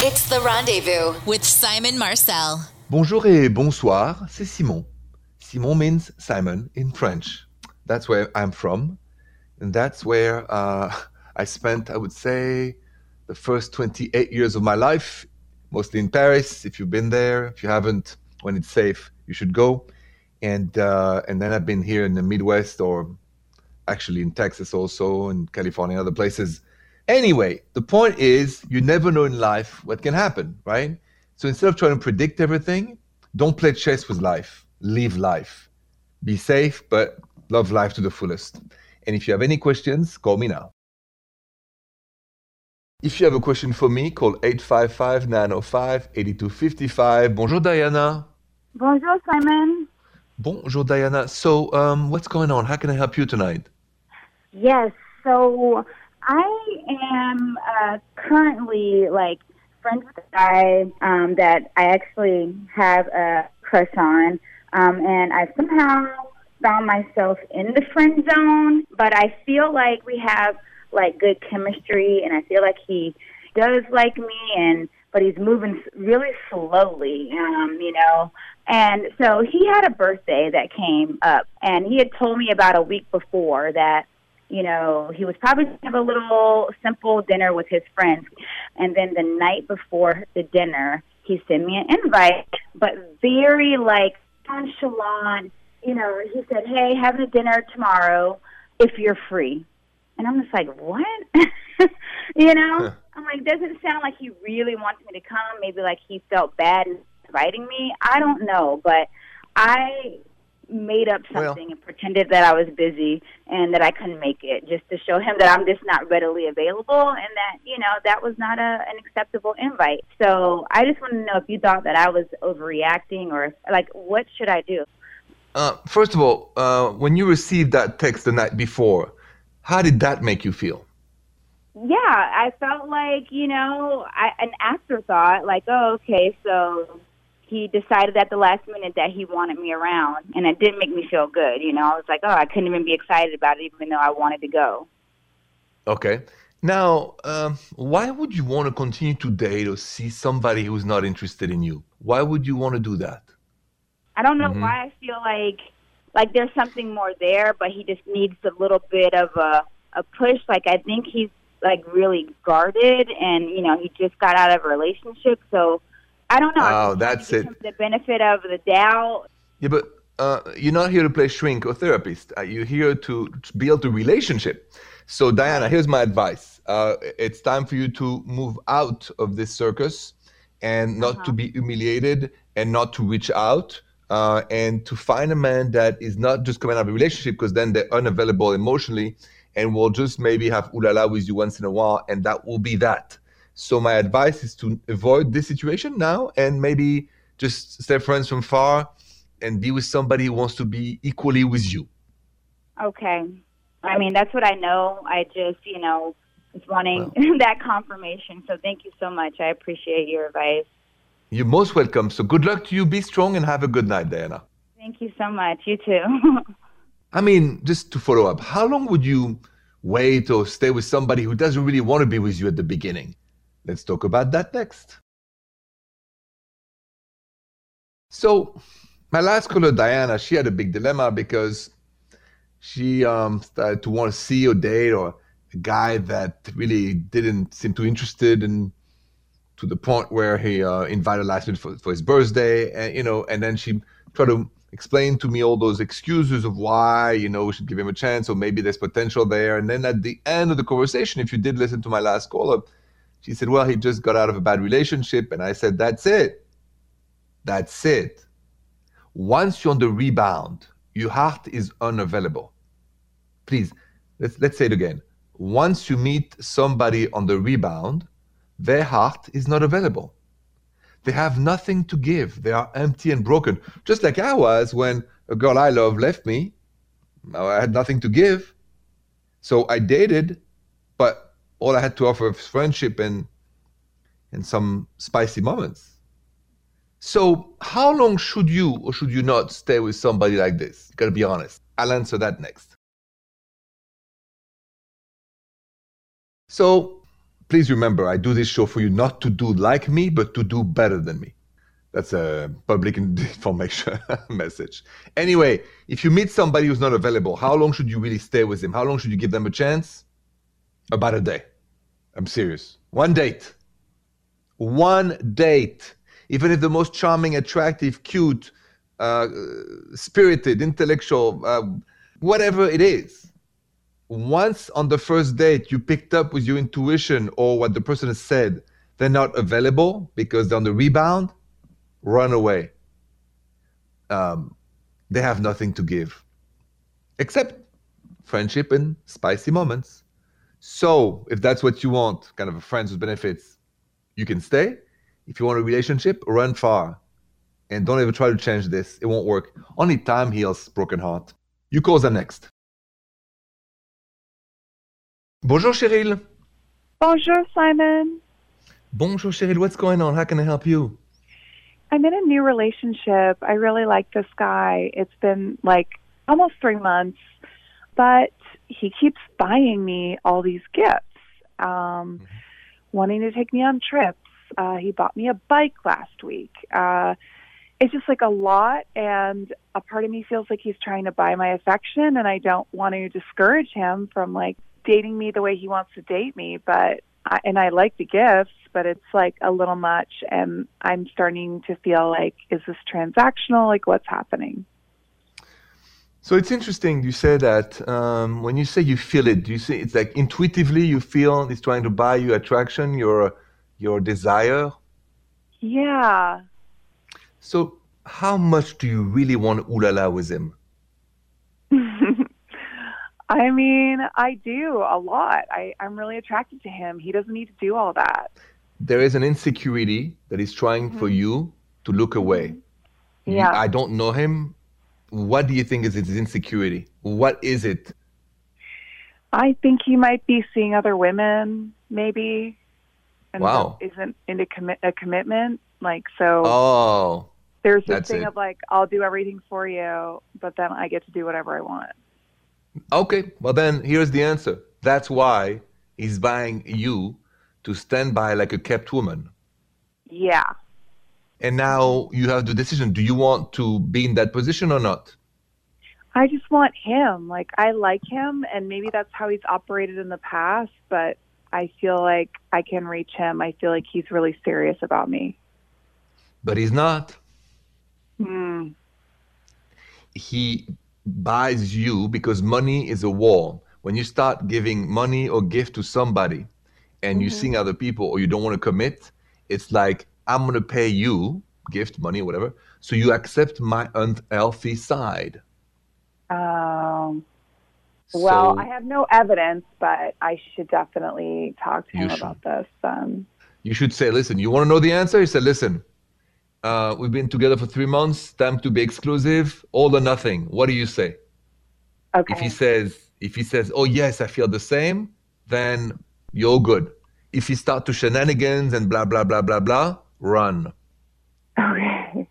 It's the rendezvous with Simon Marcel. Bonjour et bonsoir, c'est Simon. Simon means Simon in French. That's where I'm from. And that's where uh, I spent, I would say, the first 28 years of my life, mostly in Paris. If you've been there, if you haven't, when it's safe, you should go. And uh, and then I've been here in the Midwest, or actually in Texas also, in California, other places. Anyway, the point is, you never know in life what can happen, right? So instead of trying to predict everything, don't play chess with life. Live life. Be safe, but love life to the fullest. And if you have any questions, call me now. If you have a question for me, call 855 905 8255. Bonjour, Diana. Bonjour, Simon. Bonjour, Diana. So, um, what's going on? How can I help you tonight? Yes, so I am uh, currently like friends with a guy um, that I actually have a crush on, um, and I somehow found myself in the friend zone. But I feel like we have like good chemistry, and I feel like he does like me, and but he's moving really slowly, um, you know. And so he had a birthday that came up, and he had told me about a week before that, you know, he was probably going to have a little simple dinner with his friends. And then the night before the dinner, he sent me an invite, but very like nonchalant. You know, he said, "Hey, having a dinner tomorrow if you're free." And I'm just like, "What?" you know? I'm like, doesn't sound like he really wants me to come. Maybe like he felt bad inviting me. I don't know, but I made up Well- something and pretended that I was busy and that I couldn't make it just to show him that I'm just not readily available and that, you know, that was not a, an acceptable invite. So I just want to know if you thought that I was overreacting or like, what should I do? Uh, first of all, uh, when you received that text the night before, how did that make you feel? Yeah, I felt like, you know, I, an afterthought, like, oh, okay, so he decided at the last minute that he wanted me around, and it didn't make me feel good. You know, I was like, oh, I couldn't even be excited about it, even though I wanted to go. Okay. Now, um, why would you want to continue to date or see somebody who's not interested in you? Why would you want to do that? I don't know Mhm. why I feel like like there's something more there, but he just needs a little bit of a a push. Like I think he's like really guarded, and you know, he just got out of a relationship, so I don't know. Oh, just trying to that's it. The benefit of the doubt. Yeah, but uh, you're not here to play shrink or therapist. Uh, you're here to, build a relationship. So, Diana, here's my advice. Uh, it's time for you to move out of this circus and not to be humiliated and not to reach out uh, and to find a man that is not just coming out of a relationship because then they're unavailable emotionally and will just maybe have ulala with you once in a while and that will be that. So, my advice is to avoid this situation now and maybe just stay friends from far and be with somebody who wants to be equally with you. Okay. I mean, that's what I know. I just, you know, was wanting that confirmation. So thank you so much. I appreciate your advice. You're most welcome. So good luck to you. Be strong and have a good night, Diana. Thank you so much. You too. I mean, just to follow up, how long would you wait or stay with somebody who doesn't really want to be with you at the beginning? Let's talk about that next. So, my last caller, Diana, she had a big dilemma because she um, started to want to see or date or a guy that really didn't seem too interested and to the point where he uh, invited last minute for, for his birthday and you know and then she tried to explain to me all those excuses of why you know we should give him a chance or maybe there's potential there and then at the end of the conversation if you did listen to my last caller she said well he just got out of a bad relationship. And i said that's it. That's it. Once you're on the rebound your heart is unavailable. Please let's let's say it again. Once you meet somebody on the rebound their heart is not available. They have nothing to give. They are empty and broken. Just like i was when a girl i love left me. I had nothing to give. So i dated but all i had to offer was friendship and and some spicy moments so how long should you or should you not stay with somebody like this you gotta be honest i'll answer that next so please remember, I do this show for you not to do like me, but to do better than me. That's a public information message. Anyway, if you meet somebody who's not available, how long should you really stay with him? How long should you give them a chance? About a day. I'm serious. One date. One date. Even if the most charming, attractive, cute, uh, spirited, intellectual, uh, whatever it is, once on the first date you picked up with your intuition or what the person has said, they're not available because they're on the rebound, run away. Um, they have nothing to give except friendship and spicy moments. So, if that's what you want, kind of a friends with benefits, you can stay. If you want a relationship, run far. And don't ever try to change this. It won't work. Only time heals broken heart. You calls are next. Bonjour, Cheryl. Bonjour, Simon. Bonjour, Cheryl. What's going on? How can I help you? I'm in a new relationship. I really like this guy. It's been like almost three months, but he keeps buying me all these gifts, um, mm-hmm. wanting to take me on trips. Uh, he bought me a bike last week. Uh, it's just like a lot, and a part of me feels like he's trying to buy my affection, and I don't want to discourage him from like dating me the way he wants to date me. But I, and I like the gifts, but it's like a little much, and I'm starting to feel like, is this transactional? Like, what's happening? So it's interesting. You say that um, when you say you feel it, do you say it's like intuitively you feel he's trying to buy you attraction, your your desire? Yeah. So how much do you really want ulala with him? I mean, I do a lot. I, I'm really attracted to him. He doesn't need to do all that. There is an insecurity that is trying mm-hmm. for you to look away. Mm-hmm. Yeah. I don't know him. What do you think is his insecurity? What is it? I think he might be seeing other women, maybe. And wow. Isn't into commit a commitment. Like so. Oh. There's this thing it. of like, I'll do everything for you, but then I get to do whatever I want. Okay, well then here's the answer. That's why he's buying you to stand by like a kept woman. Yeah. And now you have the decision. Do you want to be in that position or not? I just want him. Like I like him and maybe that's how he's operated in the past, but I feel like I can reach him. I feel like he's really serious about me. But he's not. Hmm. He buys you because money is a wall. When you start giving money or gift to somebody and mm-hmm. you seeing other people or you don't want to commit, it's like, I'm going to pay you, gift, money, whatever, so you accept my unhealthy side. Um, well, so, I have no evidence, but I should definitely talk to him about this. Um, you should say, listen, you want to know the answer? He said, listen, uh, we've been together for three months. Time to be exclusive. All or nothing. What do you say? Okay. If he says, if he says, oh yes, I feel the same, then you're good. If he start to shenanigans and blah blah blah blah blah, run. Okay.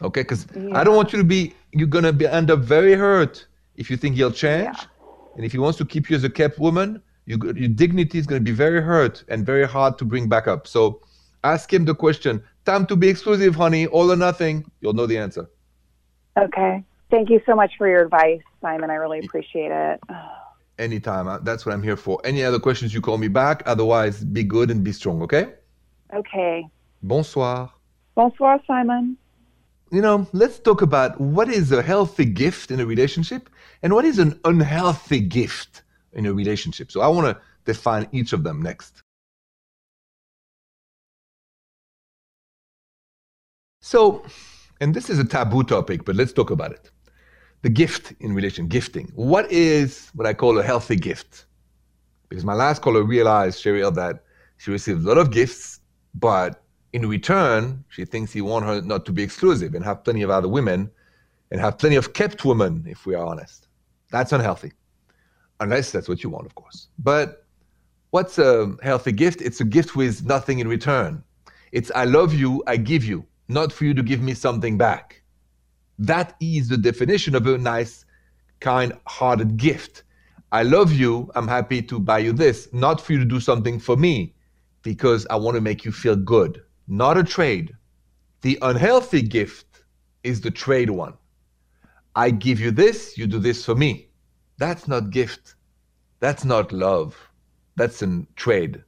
Okay, because yeah. I don't want you to be. You're gonna be end up very hurt if you think he'll change, yeah. and if he wants to keep you as a kept woman, you, your dignity is gonna be very hurt and very hard to bring back up. So ask him the question Time to be exclusive, honey. All or nothing. You'll know the answer. Okay. Thank you so much for your advice, Simon. I really appreciate it. Anytime. Uh, that's what I'm here for. Any other questions, you call me back. Otherwise, be good and be strong, okay? Okay. Bonsoir. Bonsoir, Simon. You know, let's talk about what is a healthy gift in a relationship and what is an unhealthy gift in a relationship. So I want to define each of them next. So, and this is a taboo topic, but let's talk about it. The gift in relation, gifting. What is what I call a healthy gift? Because my last caller realized, Cheryl, that she received a lot of gifts, but in return, she thinks he wants her not to be exclusive and have plenty of other women and have plenty of kept women, if we are honest. That's unhealthy. Unless that's what you want, of course. But what's a healthy gift? It's a gift with nothing in return. It's I love you, I give you not for you to give me something back. That is the definition of a nice, kind hearted gift. I love you. I'm happy to buy you this, not for you to do something for me because I want to make you feel good, not a trade. The unhealthy gift is the trade one. I give you this, you do this for me. That's not gift. That's not love. That's a trade.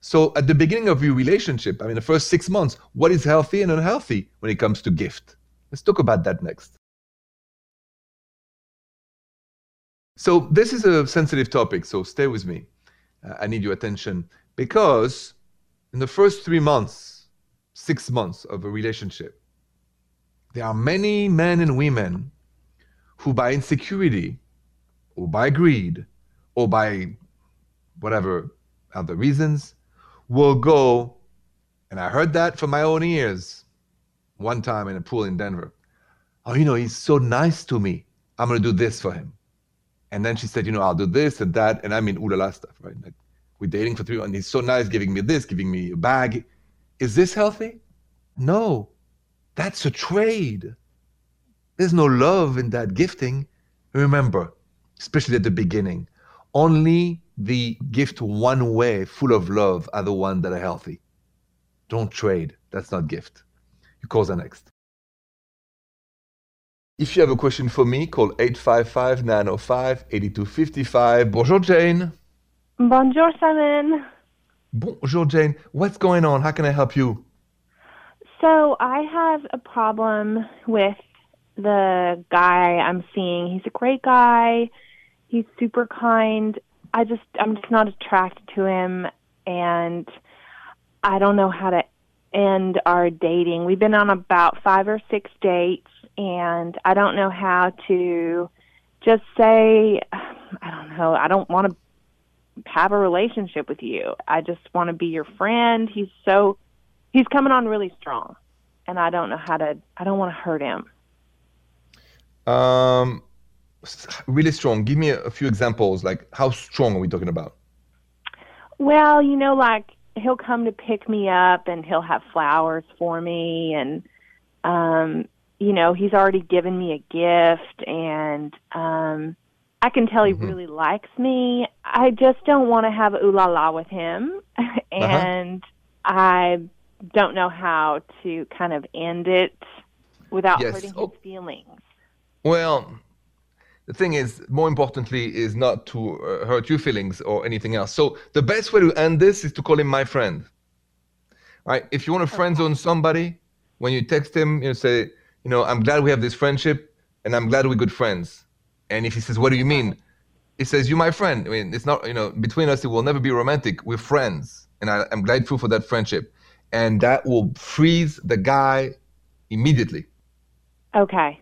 So at the beginning of your relationship, I mean, the first six months, what is healthy and unhealthy when it comes to gift? Let's talk about that next. So this is a sensitive topic, so stay with me. Uh, I need your attention because in the first three months, six months of a relationship, there are many men and women who, by insecurity or by greed or by whatever other reasons, will go, and I heard that from my own ears one time in a pool in Denver. Oh, you know, he's so nice to me. I'm going to do this for him. And then she said, you know, I'll do this and that. And I mean, ooh la la stuff, right? Like, we're dating for three months. And he's so nice, giving me this, giving me a bag. Is this healthy? No. That's a trade. There's no love in that gifting. Remember, especially at the beginning, only the gift one way, full of love, are the ones that are healthy. Don't trade. That's not gift. You call the next. If you have a question for me, call 855 905 8255. Bonjour, Jane. Bonjour, Simon. Bonjour, Jane. What's going on? How can I help you? So, I have a problem with the guy I'm seeing. He's a great guy. He's super kind. I just I'm just not attracted to him and I don't know how to end our dating. We've been on about 5 or 6 dates and I don't know how to just say I don't know, I don't want to have a relationship with you. I just want to be your friend. He's so he's coming on really strong and I don't know how to I don't want to hurt him. Um really strong. Give me a, a few examples like how strong are we talking about? Well, you know like he'll come to pick me up and he'll have flowers for me and um you know, he's already given me a gift and um I can tell he mm-hmm. really likes me. I just don't want to have ooh la la with him uh-huh. and uh-huh. I don't know how to kind of end it without yes. hurting oh. his feelings. Well, the thing is, more importantly, is not to uh, hurt your feelings or anything else. So the best way to end this is to call him my friend. Right? If you want to friend zone somebody, when you text him, you know, say, you know, I'm glad we have this friendship and I'm glad we're good friends. And if he says, what do you mean? He says, you're my friend. I mean, it's not, you know, between us, it will never be romantic. We're friends. And I, I'm grateful for that friendship. And that will freeze the guy immediately. Okay.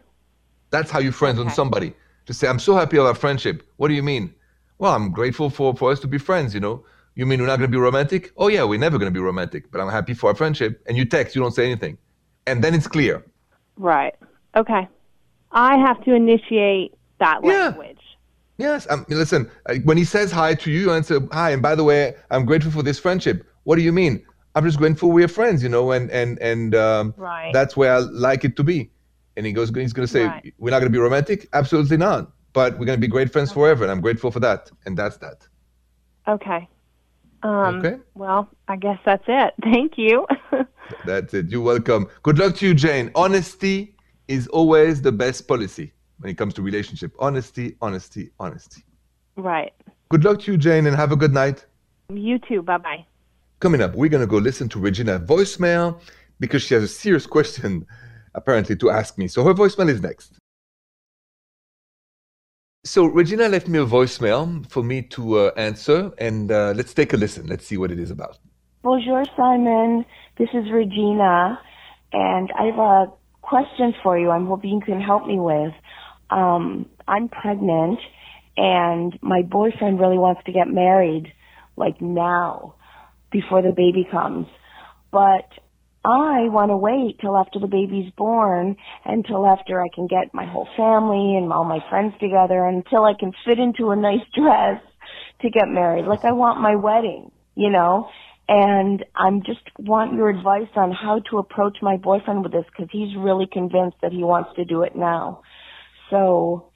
That's how you friends okay. on somebody. To say, I'm so happy of our friendship. What do you mean? Well, I'm grateful for, for us to be friends, you know. You mean we're not going to be romantic? Oh, yeah, we're never going to be romantic, but I'm happy for our friendship. And you text, you don't say anything. And then it's clear. Right. Okay. I have to initiate that language. Yes. Um, listen, when he says hi to you, you answer, hi, and by the way, I'm grateful for this friendship. What do you mean? I'm just grateful we're friends, you know, and, and, and um, right. that's where I like it to be. And he goes, he's going to say, right. we're not going to be romantic? Absolutely not. But we're going to be great friends okay. forever. And I'm grateful for that. And that's that. Okay. Um, okay. Well, I guess that's it. Thank you. that's it. You're welcome. Good luck to you, Jane. Honesty is always the best policy when it comes to relationship. Honesty, honesty, honesty. Right. Good luck to you, Jane, and have a good night. You too. Bye bye. Coming up, we're going to go listen to Regina voicemail because she has a serious question apparently to ask me. So her voicemail is next. So Regina left me a voicemail for me to uh, answer, and uh, let's take a listen. Let's see what it is about. Bonjour, Simon. This is Regina, and I have a question for you. I'm hoping you can help me with. Um, I'm pregnant, and my boyfriend really wants to get married, like now, before the baby comes. But I want to wait till after the baby's born until after I can get my whole family and all my friends together until I can fit into a nice dress to get married. Like I want my wedding, you know? And I'm just want your advice on how to approach my boyfriend with this because he's really convinced that he wants to do it now. So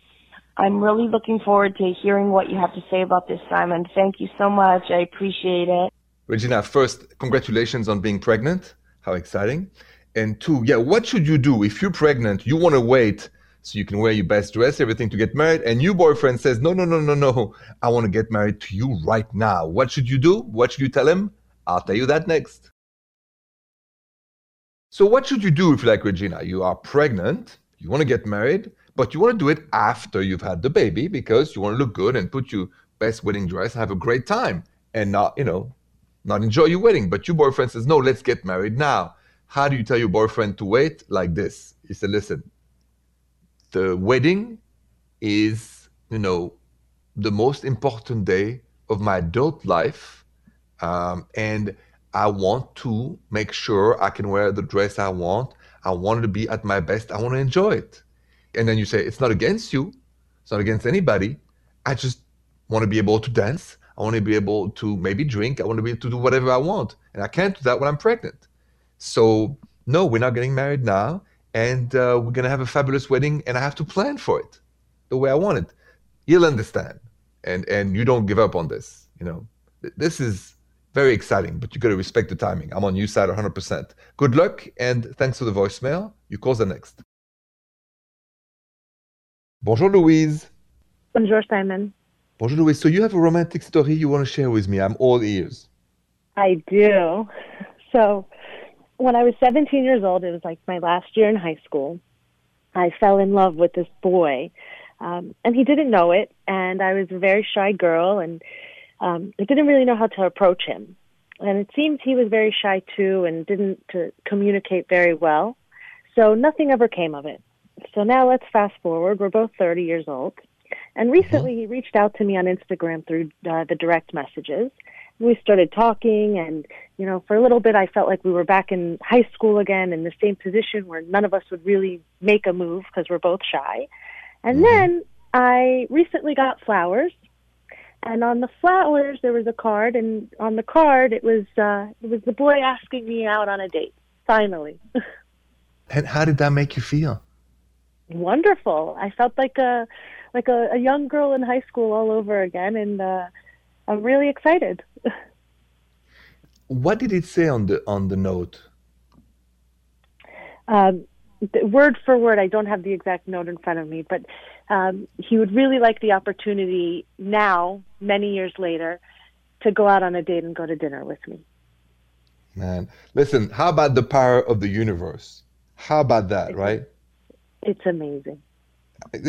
I'm really looking forward to hearing what you have to say about this, Simon. Thank you so much. I appreciate it. Regina, first, congratulations on being pregnant. How exciting. And two, yeah, what should you do if you're pregnant? You want to wait so you can wear your best dress, everything to get married, and your boyfriend says, No, no, no, no, no, I want to get married to you right now. What should you do? What should you tell him? I'll tell you that next. So, what should you do if like Regina? You are pregnant, you want to get married, but you want to do it after you've had the baby because you want to look good and put your best wedding dress and have a great time and not, you know, not enjoy your wedding. But your boyfriend says, No, let's get married now. How do you tell your boyfriend to wait? Like this. He said, Listen, the wedding is, you know, the most important day of my adult life. Um, and I want to make sure I can wear the dress I want. I want to be at my best. I want to enjoy it. And then you say, it's not against you. It's not against anybody. I just want to be able to dance. I want to be able to maybe drink. I want to be able to do whatever I want. And I can't do that when I'm pregnant. So, no, we're not getting married now. And uh, we're going to have a fabulous wedding. And I have to plan for it the way I want it. You'll understand. And, and you don't give up on this. You know, this is very exciting, but you got to respect the timing. I'm on your side 100%. Good luck, and thanks for the voicemail. You call the next. Bonjour, Louise. Bonjour, Simon. Bonjour, Louise. So you have a romantic story you want to share with me. I'm all ears. I do. So when I was 17 years old, it was like my last year in high school. I fell in love with this boy, um, and he didn't know it. And I was a very shy girl, and um, I didn't really know how to approach him. And it seems he was very shy too and didn't to communicate very well. So nothing ever came of it. So now let's fast forward. We're both 30 years old. And recently he reached out to me on Instagram through uh, the direct messages. We started talking, and, you know, for a little bit I felt like we were back in high school again in the same position where none of us would really make a move because we're both shy. And then I recently got flowers and on the flowers there was a card and on the card it was uh it was the boy asking me out on a date finally And how did that make you feel? Wonderful i felt like a like a, a young girl in high school all over again and uh i'm really excited What did it say on the on the note? um th- word for word i don't have the exact note in front of me but um he would really like the opportunity now many years later to go out on a date and go to dinner with me Man, listen, how about the power of the universe? How about that, right? It's amazing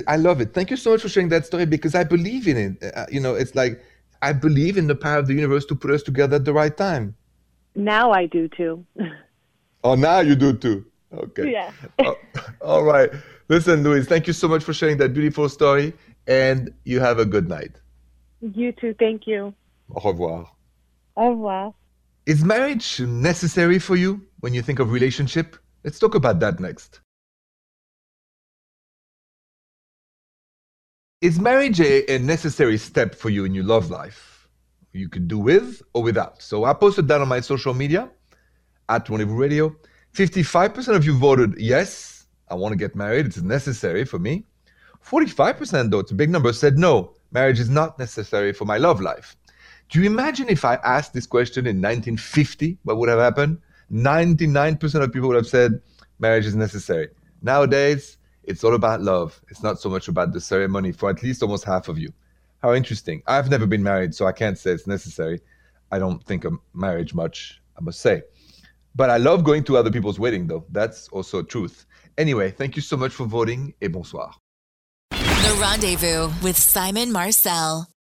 I love it. Thank you so much for sharing that story because I believe in it. Uh, you know, it's like I believe in the power of the universe to put us together at the right time. now i do too Oh, now you do too. Okay. yeah Oh, all right. Listen, Louise, thank you so much for sharing that beautiful story, and you have a good night. You too. Thank you. Au revoir. Au revoir. Is marriage necessary for you when you think of relationship? Let's talk about that next. Is marriage a, a necessary step for you in your love life? You could do with or without. So I posted that on my social media at Rendezvous Radio. 55% of you voted yes, I want to get married. It's necessary for me. 45%, though, it's a big number, said no, marriage is not necessary for my love life. Do you imagine if I asked this question in 1950, what would have happened? 99% of people would have said marriage is necessary. Nowadays, it's all about love. It's not so much about the ceremony for at least almost half of you. How interesting. I've never been married, so I can't say it's necessary. I don't think of marriage much, I must say. But I love going to other people's wedding, though. That's also a truth. Anyway, thank you so much for voting et bonsoir. The Rendezvous with Simon Marcel.